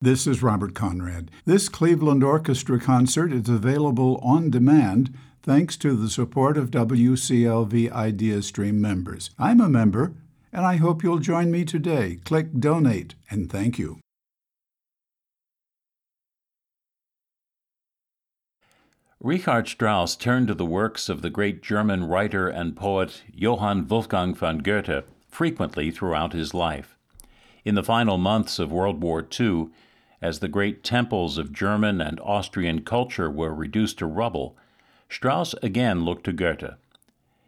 This is Robert Conrad. This Cleveland Orchestra concert is available on demand thanks to the support of WCLV Idea Stream members. I'm a member, and I hope you'll join me today. Click Donate, and thank you. Richard Strauss turned to the works of the great German writer and poet Johann Wolfgang von Goethe frequently throughout his life. In the final months of World War II, as the great temples of German and Austrian culture were reduced to rubble, Strauss again looked to Goethe.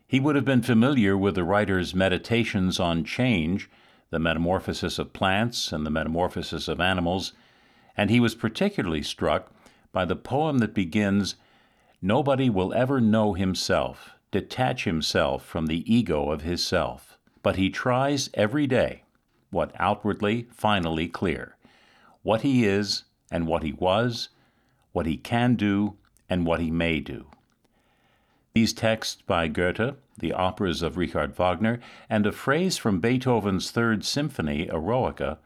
He would have been familiar with the writer's meditations on change, the metamorphosis of plants and the metamorphosis of animals, and he was particularly struck by the poem that begins Nobody will ever know himself, detach himself from the ego of his self, but he tries every day what outwardly, finally clear what he is and what he was, what he can do and what he may do. These texts by Goethe, the operas of Richard Wagner, and a phrase from Beethoven's Third Symphony, Eroica,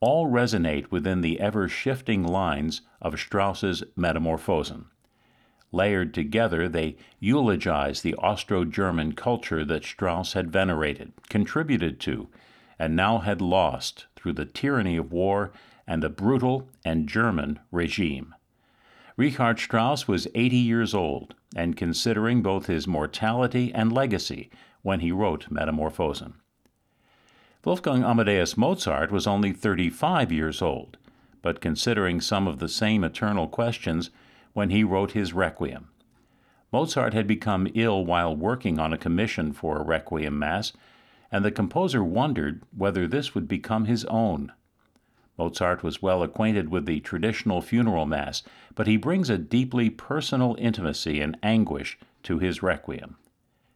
all resonate within the ever shifting lines of Strauss's Metamorphosen. Layered together, they eulogize the Austro German culture that Strauss had venerated, contributed to, and now had lost through the tyranny of war and the brutal and German regime. Richard Strauss was 80 years old and considering both his mortality and legacy when he wrote Metamorphosen. Wolfgang Amadeus Mozart was only 35 years old, but considering some of the same eternal questions, when he wrote his Requiem. Mozart had become ill while working on a commission for a Requiem Mass, and the composer wondered whether this would become his own. Mozart was well acquainted with the traditional funeral Mass, but he brings a deeply personal intimacy and anguish to his Requiem.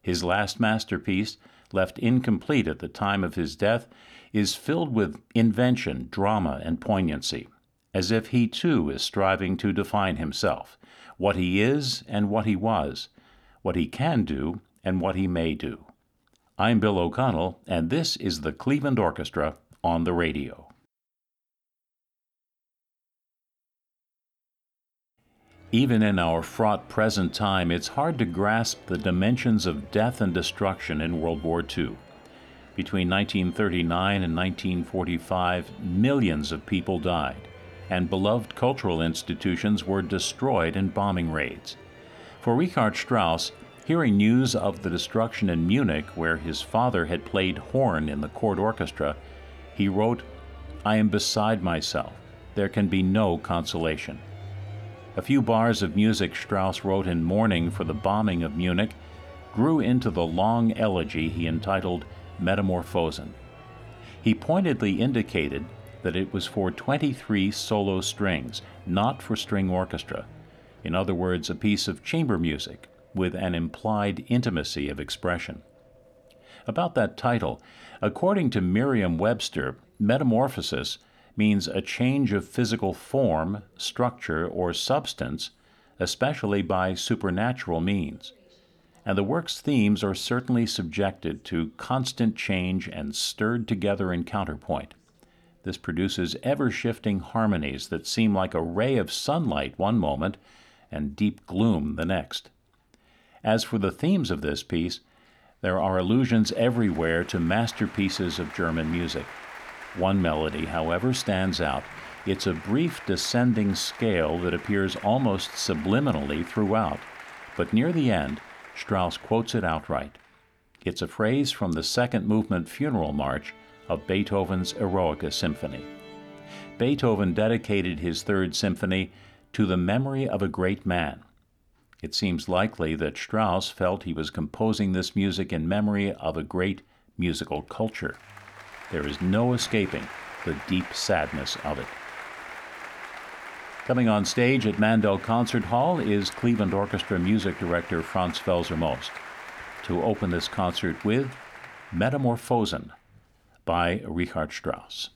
His last masterpiece, left incomplete at the time of his death, is filled with invention, drama, and poignancy as if he too is striving to define himself, what he is and what he was, what he can do and what he may do. I'm Bill O'Connell, and this is the Cleveland Orchestra on the radio. Even in our fraught present time, it's hard to grasp the dimensions of death and destruction in World War II. Between 1939 and 1945, millions of people died and beloved cultural institutions were destroyed in bombing raids. For Richard Strauss, hearing news of the destruction in Munich, where his father had played horn in the court orchestra, he wrote, I am beside myself. There can be no consolation. A few bars of music Strauss wrote in mourning for the bombing of Munich grew into the long elegy he entitled Metamorphosen. He pointedly indicated that it was for 23 solo strings, not for string orchestra. In other words, a piece of chamber music with an implied intimacy of expression. About that title, according to Merriam Webster, metamorphosis means a change of physical form, structure, or substance, especially by supernatural means. And the work's themes are certainly subjected to constant change and stirred together in counterpoint. This produces ever shifting harmonies that seem like a ray of sunlight one moment and deep gloom the next. As for the themes of this piece, there are allusions everywhere to masterpieces of German music. One melody, however, stands out. It's a brief descending scale that appears almost subliminally throughout, but near the end, Strauss quotes it outright. It's a phrase from the second movement funeral march of Beethoven's Eroica Symphony. Beethoven dedicated his Third Symphony to the memory of a great man. It seems likely that Strauss felt he was composing this music in memory of a great musical culture. There is no escaping the deep sadness of it. Coming on stage at Mandel Concert Hall is Cleveland Orchestra music director Franz Welser-Möst to open this concert with Metamorphosen by Richard Strauss.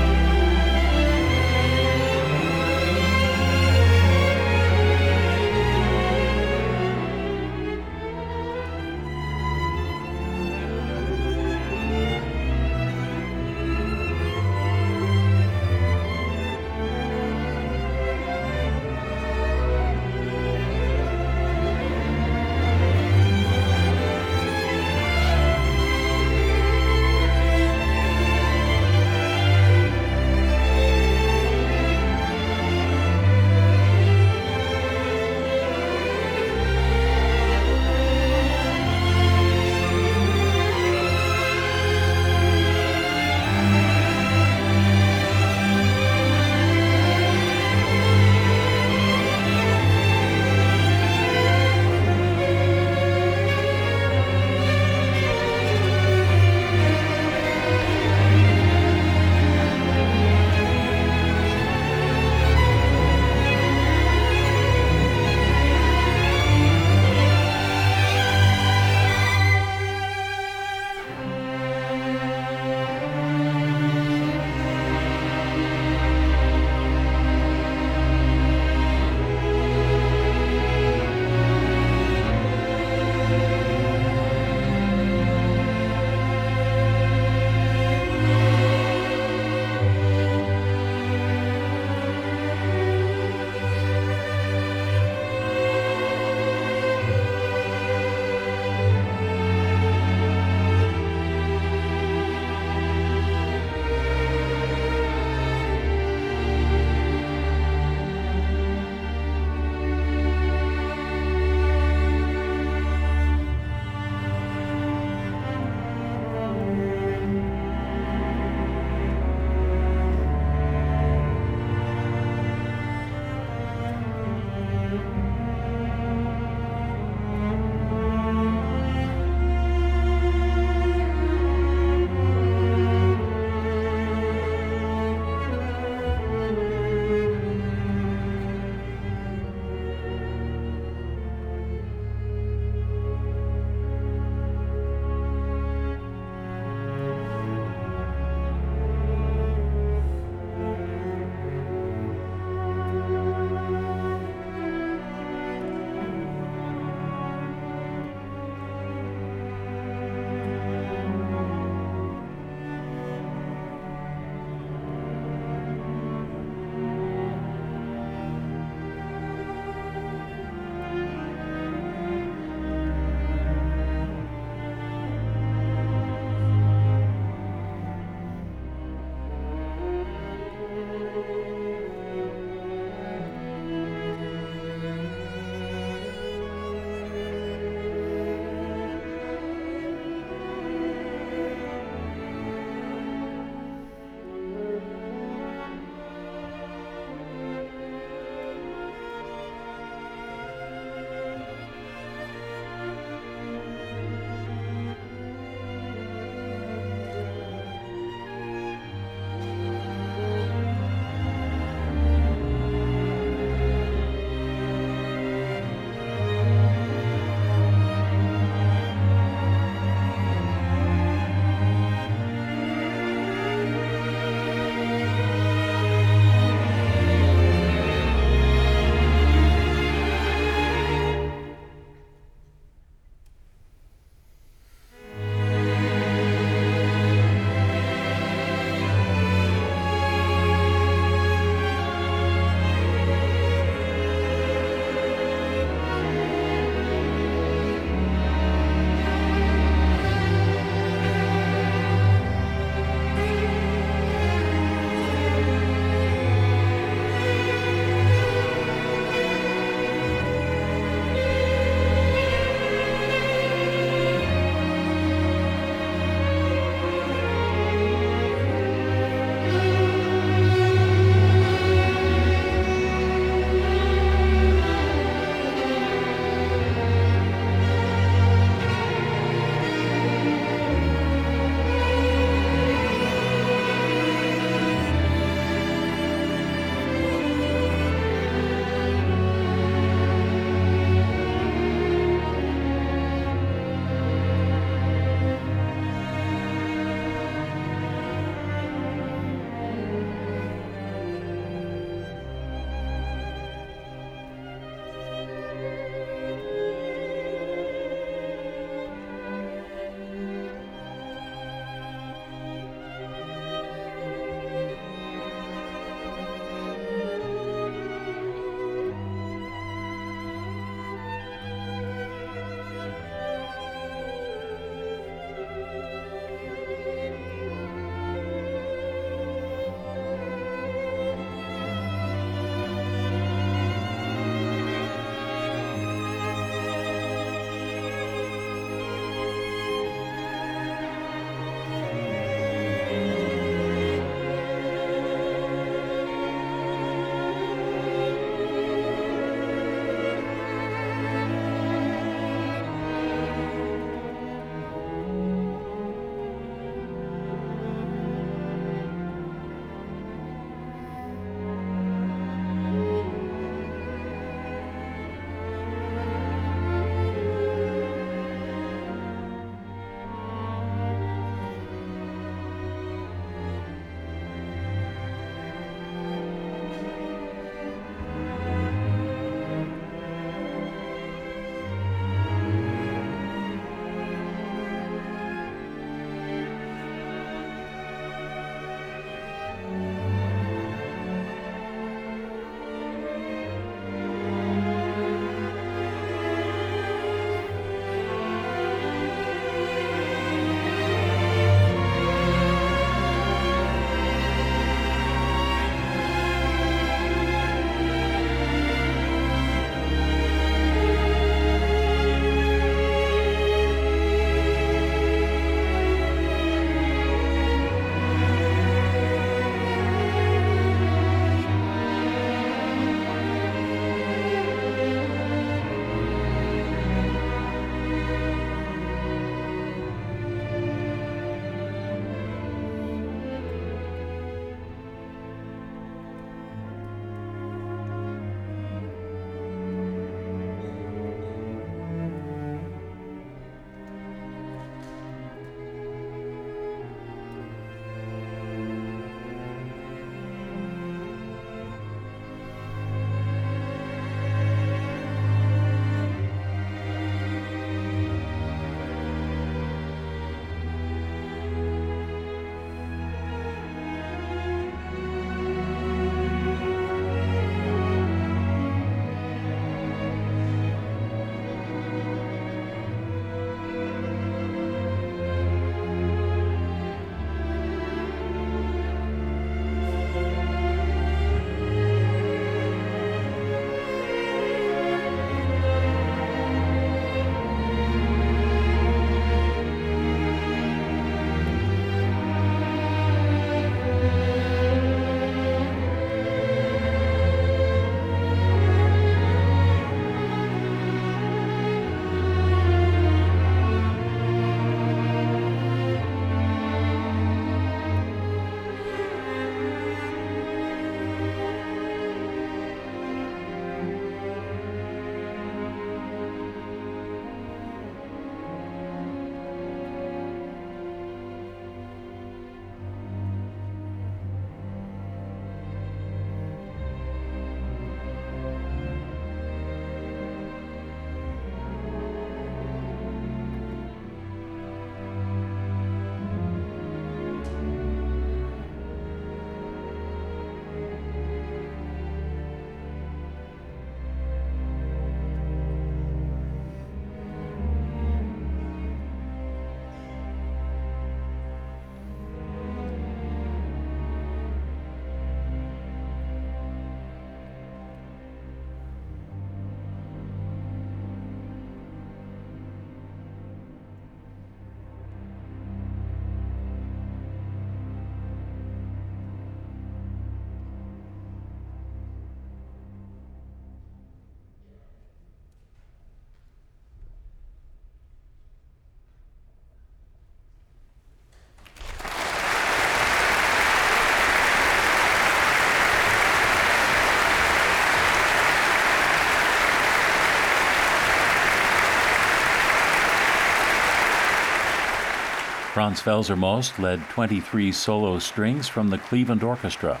Franz Welser-Möst led 23 solo strings from the Cleveland Orchestra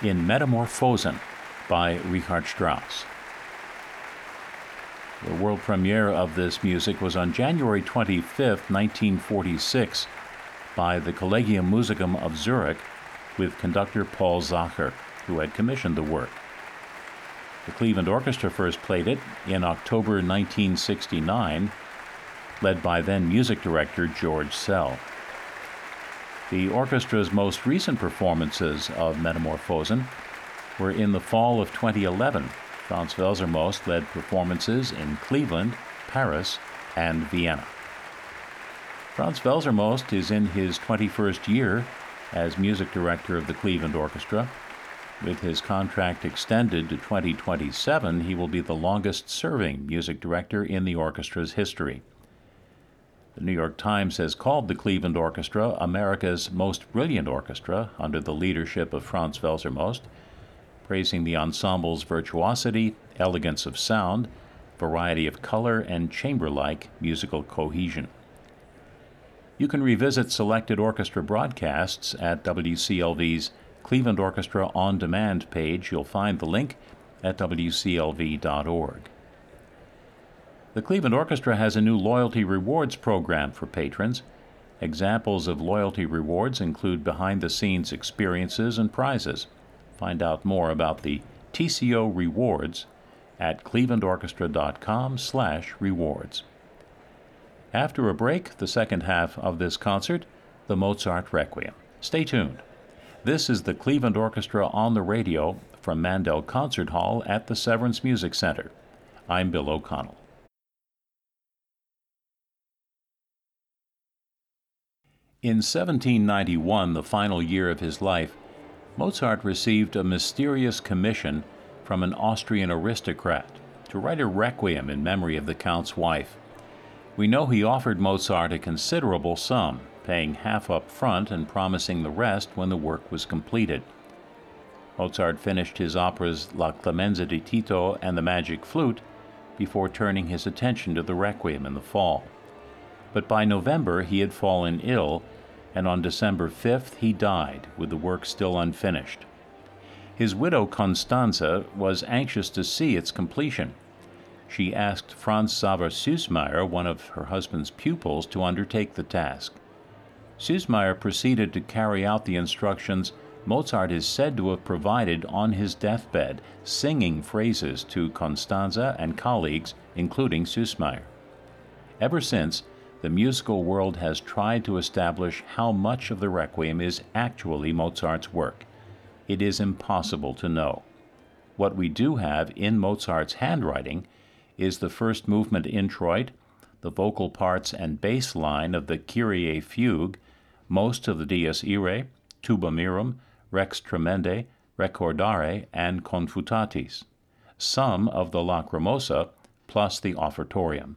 in Metamorphosen by Richard Strauss. The world premiere of this music was on January 25, 1946, by the Collegium Musicum of Zurich with conductor Paul Sacher, who had commissioned the work. The Cleveland Orchestra first played it in October 1969, led by then music director George Szell. The orchestra's most recent performances of Metamorphosen were in the fall of 2011 Franz Welser-Möst led performances in Cleveland, Paris, and Vienna. Franz Welser-Möst is in his 21st year as music director of the Cleveland Orchestra. With his contract extended to 2027, he will be the longest serving music director in the orchestra's history. The New York Times has called the Cleveland Orchestra America's most brilliant orchestra under the leadership of Franz Welser-Möst praising the ensemble's virtuosity, elegance of sound, variety of color, and chamber like musical cohesion. You can revisit selected orchestra broadcasts at WCLV's Cleveland Orchestra On Demand page. You'll find the link at WCLV.org. The Cleveland Orchestra has a new loyalty rewards program for patrons. Examples of loyalty rewards include behind the scenes experiences and prizes. Find out more about the TCO rewards at clevelandorchestra.com/rewards. After a break, the second half of this concert, the Mozart Requiem. Stay tuned. This is the Cleveland Orchestra on the radio from Mandel Concert Hall at the Severance Music Center. I'm Bill O'Connell. In 1791, the final year of his life, Mozart received a mysterious commission from an Austrian aristocrat to write a requiem in memory of the Count's wife. We know he offered Mozart a considerable sum, paying half up front and promising the rest when the work was completed. Mozart finished his operas La Clemenza di Tito and The Magic Flute before turning his attention to the Requiem in the fall. But by November he had fallen ill and on December 5th he died, with the work still unfinished. His widow Constanze was anxious to see its completion. She asked Franz Xaver Süssmayr, one of her husband's pupils, to undertake the task. Süssmayr proceeded to carry out the instructions Mozart is said to have provided on his deathbed, singing phrases to Constanze and colleagues, including Süssmayr. Ever since, the musical world has tried to establish how much of the Requiem is actually Mozart's work. It is impossible to know. What we do have in Mozart's handwriting is the first movement introit, the vocal parts and bass line of the Kyrie fugue, most of the Dies Irae, Tuba Mirum, Rex Tremendae, Recordare, and Confutatis, some of the Lacrimosa, plus the Offertorium.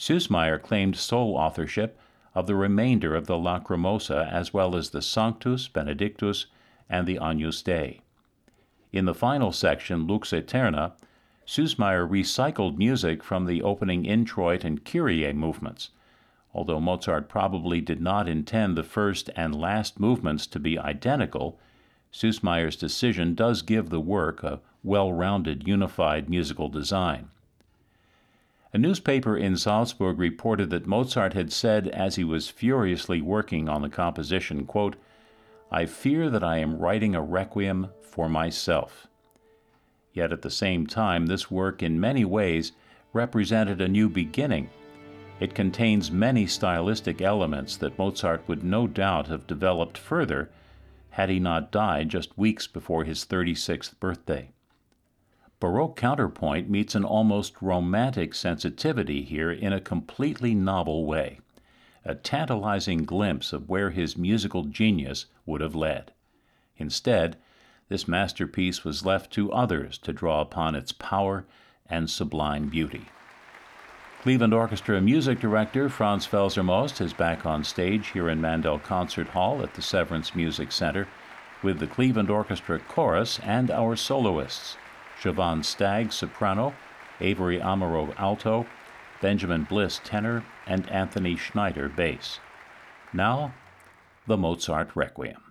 Süssmayr claimed sole authorship of the remainder of the Lacrimosa as well as the Sanctus, Benedictus, and the Agnus Dei. In the final section, Lux Aeterna, Süssmayr recycled music from the opening introit and Kyrie movements. Although Mozart probably did not intend the first and last movements to be identical, Süssmayr's decision does give the work a well rounded, unified musical design. A newspaper in Salzburg reported that Mozart had said as he was furiously working on the composition, quote, I fear that I am writing a requiem for myself. Yet at the same time, this work in many ways represented a new beginning. It contains many stylistic elements that Mozart would no doubt have developed further had he not died just weeks before his 36th birthday. Baroque counterpoint meets an almost romantic sensitivity here in a completely novel way, a tantalizing glimpse of where his musical genius would have led. Instead, this masterpiece was left to others to draw upon its power and sublime beauty. Cleveland Orchestra music director Franz Welser-Möst is back on stage here in Mandel Concert Hall at the Severance Music Center with the Cleveland Orchestra Chorus and our soloists. Siobhan Stagg, soprano, Avery Amereau, alto, Benjamin Bliss, tenor, and Anthony Schneider, bass. Now, the Mozart Requiem.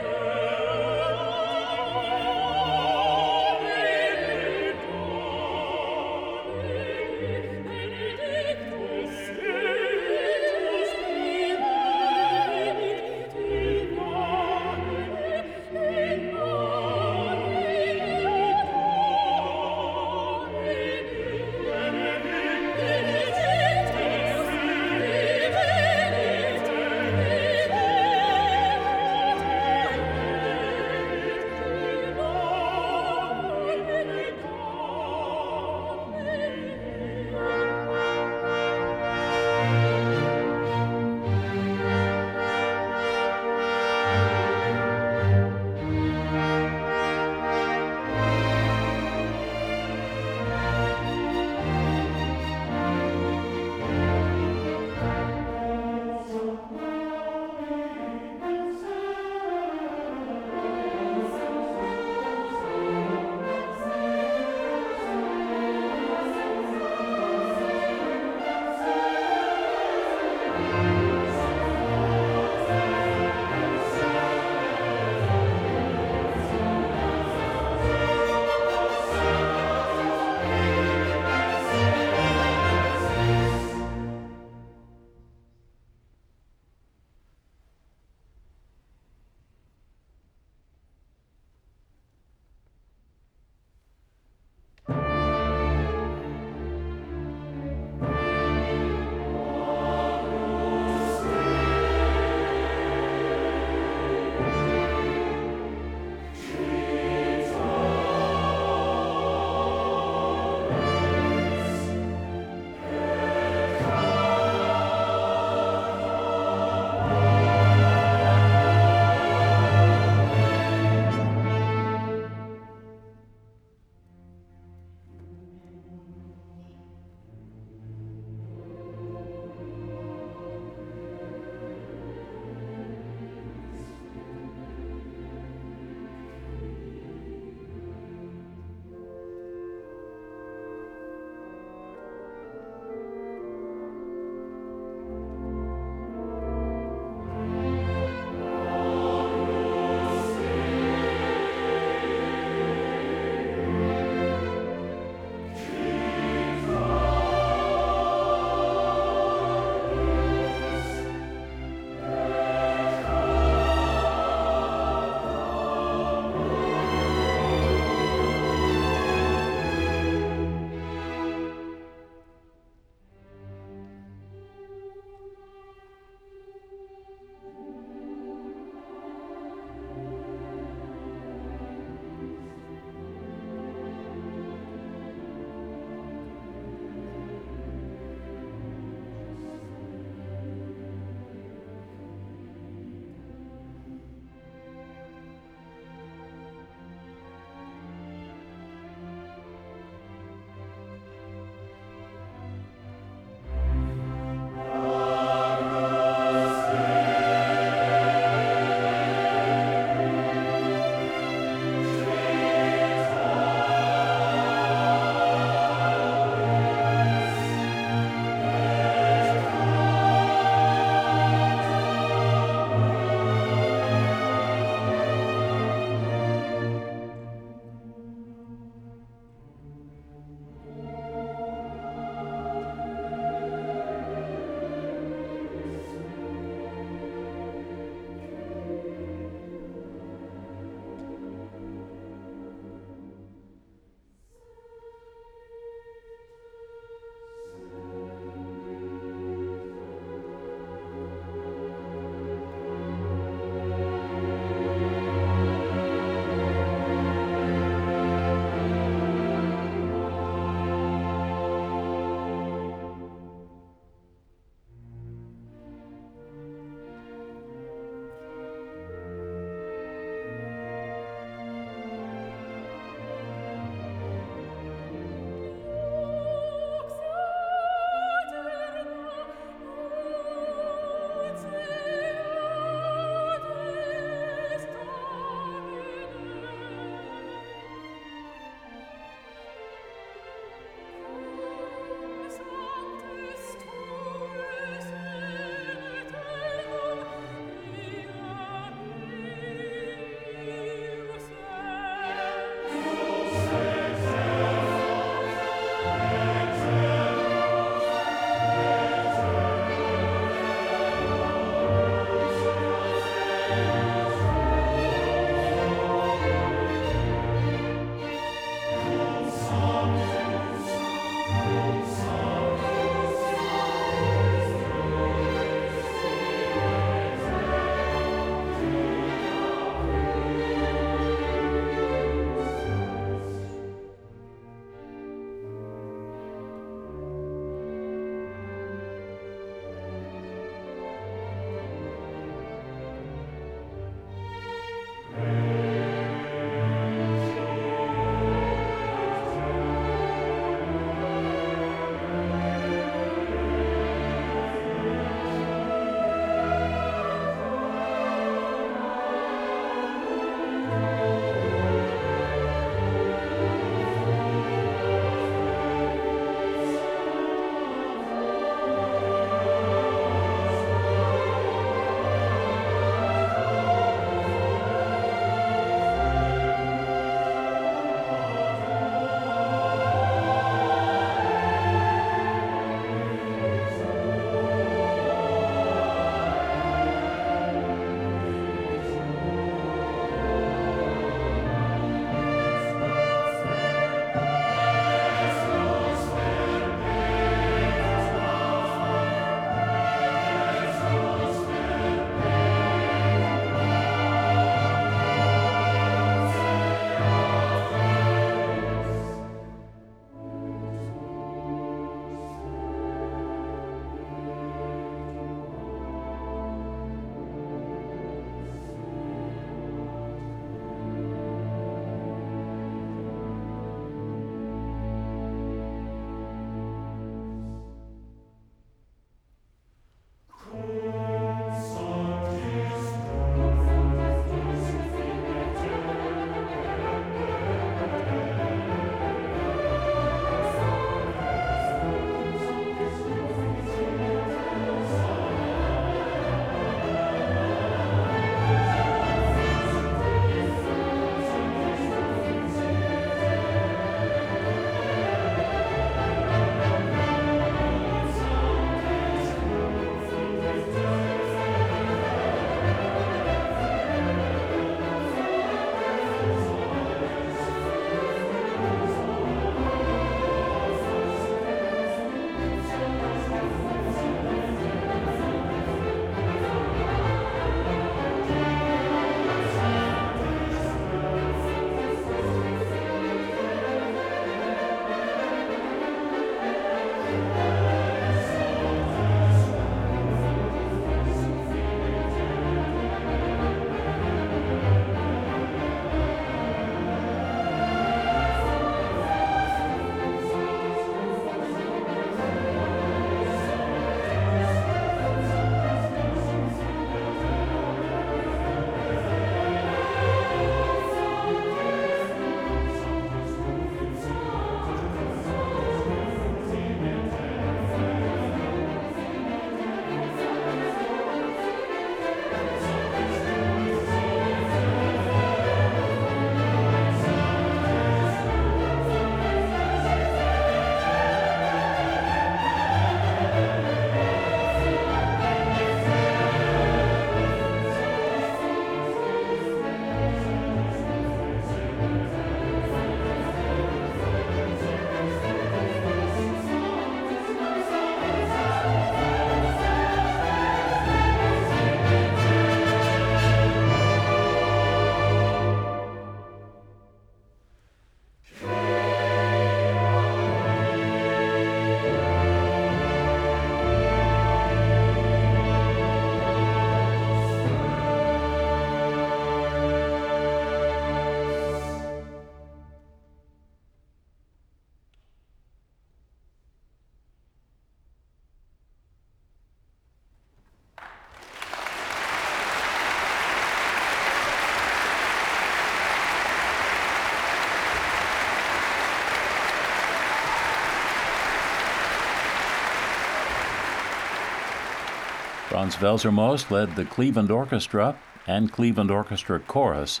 Franz Welser-Möst led the Cleveland Orchestra and Cleveland Orchestra Chorus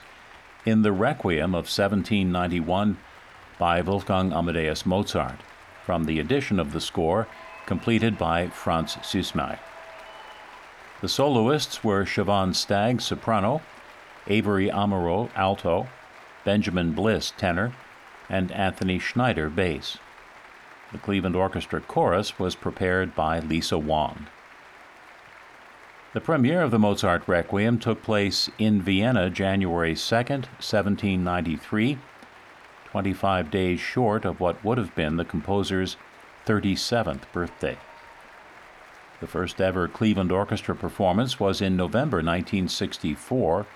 in the Requiem of 1791 by Wolfgang Amadeus Mozart, from the edition of the score completed by Franz Süssmayr. The soloists were Siobhan Stagg, soprano, Avery Amereau, alto, Benjamin Bliss, tenor, and Anthony Schneider, bass. The Cleveland Orchestra chorus was prepared by Lisa Wong. The premiere of the Mozart Requiem took place in Vienna January 2, 1793, 25 days short of what would have been the composer's 37th birthday. The first ever Cleveland Orchestra performance was in November 1964,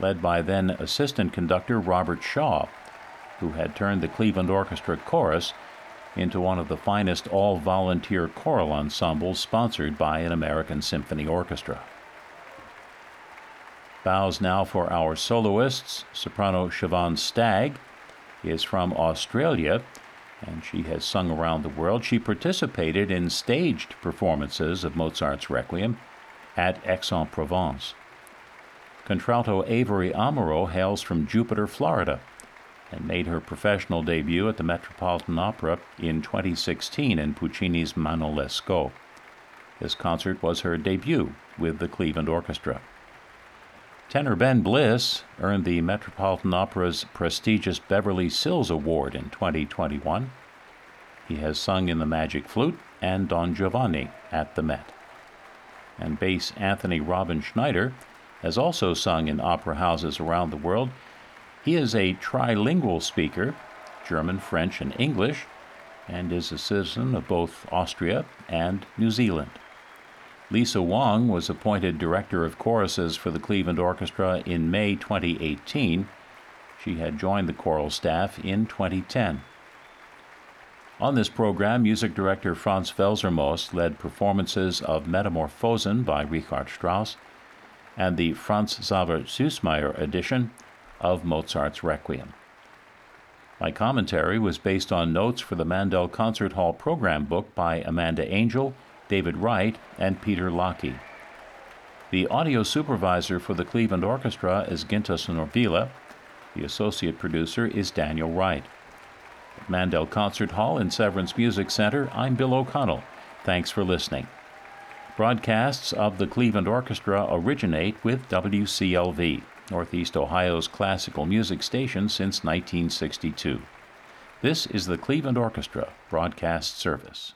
led by then assistant conductor Robert Shaw, who had turned the Cleveland Orchestra Chorus into one of the finest all volunteer choral ensembles sponsored by an American symphony orchestra. Bows now for our soloists. Soprano Siobhan Stagg is from Australia and she has sung around the world. She participated in staged performances of Mozart's Requiem at Aix-en-Provence. Contralto Avery Amereau hails from Jupiter, Florida and made her professional debut at the Metropolitan Opera in 2016 in Puccini's Manon Lescaut. This concert was her debut with the Cleveland Orchestra. Tenor Ben Bliss earned the Metropolitan Opera's prestigious Beverly Sills Award in 2021. He has sung in The Magic Flute and Don Giovanni at the Met. And bass Anthony Robin Schneider has also sung in opera houses around the world he is a trilingual speaker, German, French, and English, and is a citizen of both Austria and New Zealand. Lisa Wong was appointed Director of Choruses for the Cleveland Orchestra in May 2018. She had joined the choral staff in 2010. On this program, music director Franz Welser-Möst led performances of Metamorphosen by Richard Strauss and the Franz Xaver Süssmayr edition of Mozart's Requiem. My commentary was based on notes for the Mandel Concert Hall program book by Amanda Angel, David Wright, and Peter Laki. The audio supervisor for the Cleveland Orchestra is Gintas Norvila. The associate producer is Daniel Wright. At Mandel Concert Hall in Severance Music Center, I'm Bill O'Connell. Thanks for listening. Broadcasts of the Cleveland Orchestra originate with WCLV. Northeast Ohio's classical music station since 1962. This is the Cleveland Orchestra Broadcast Service.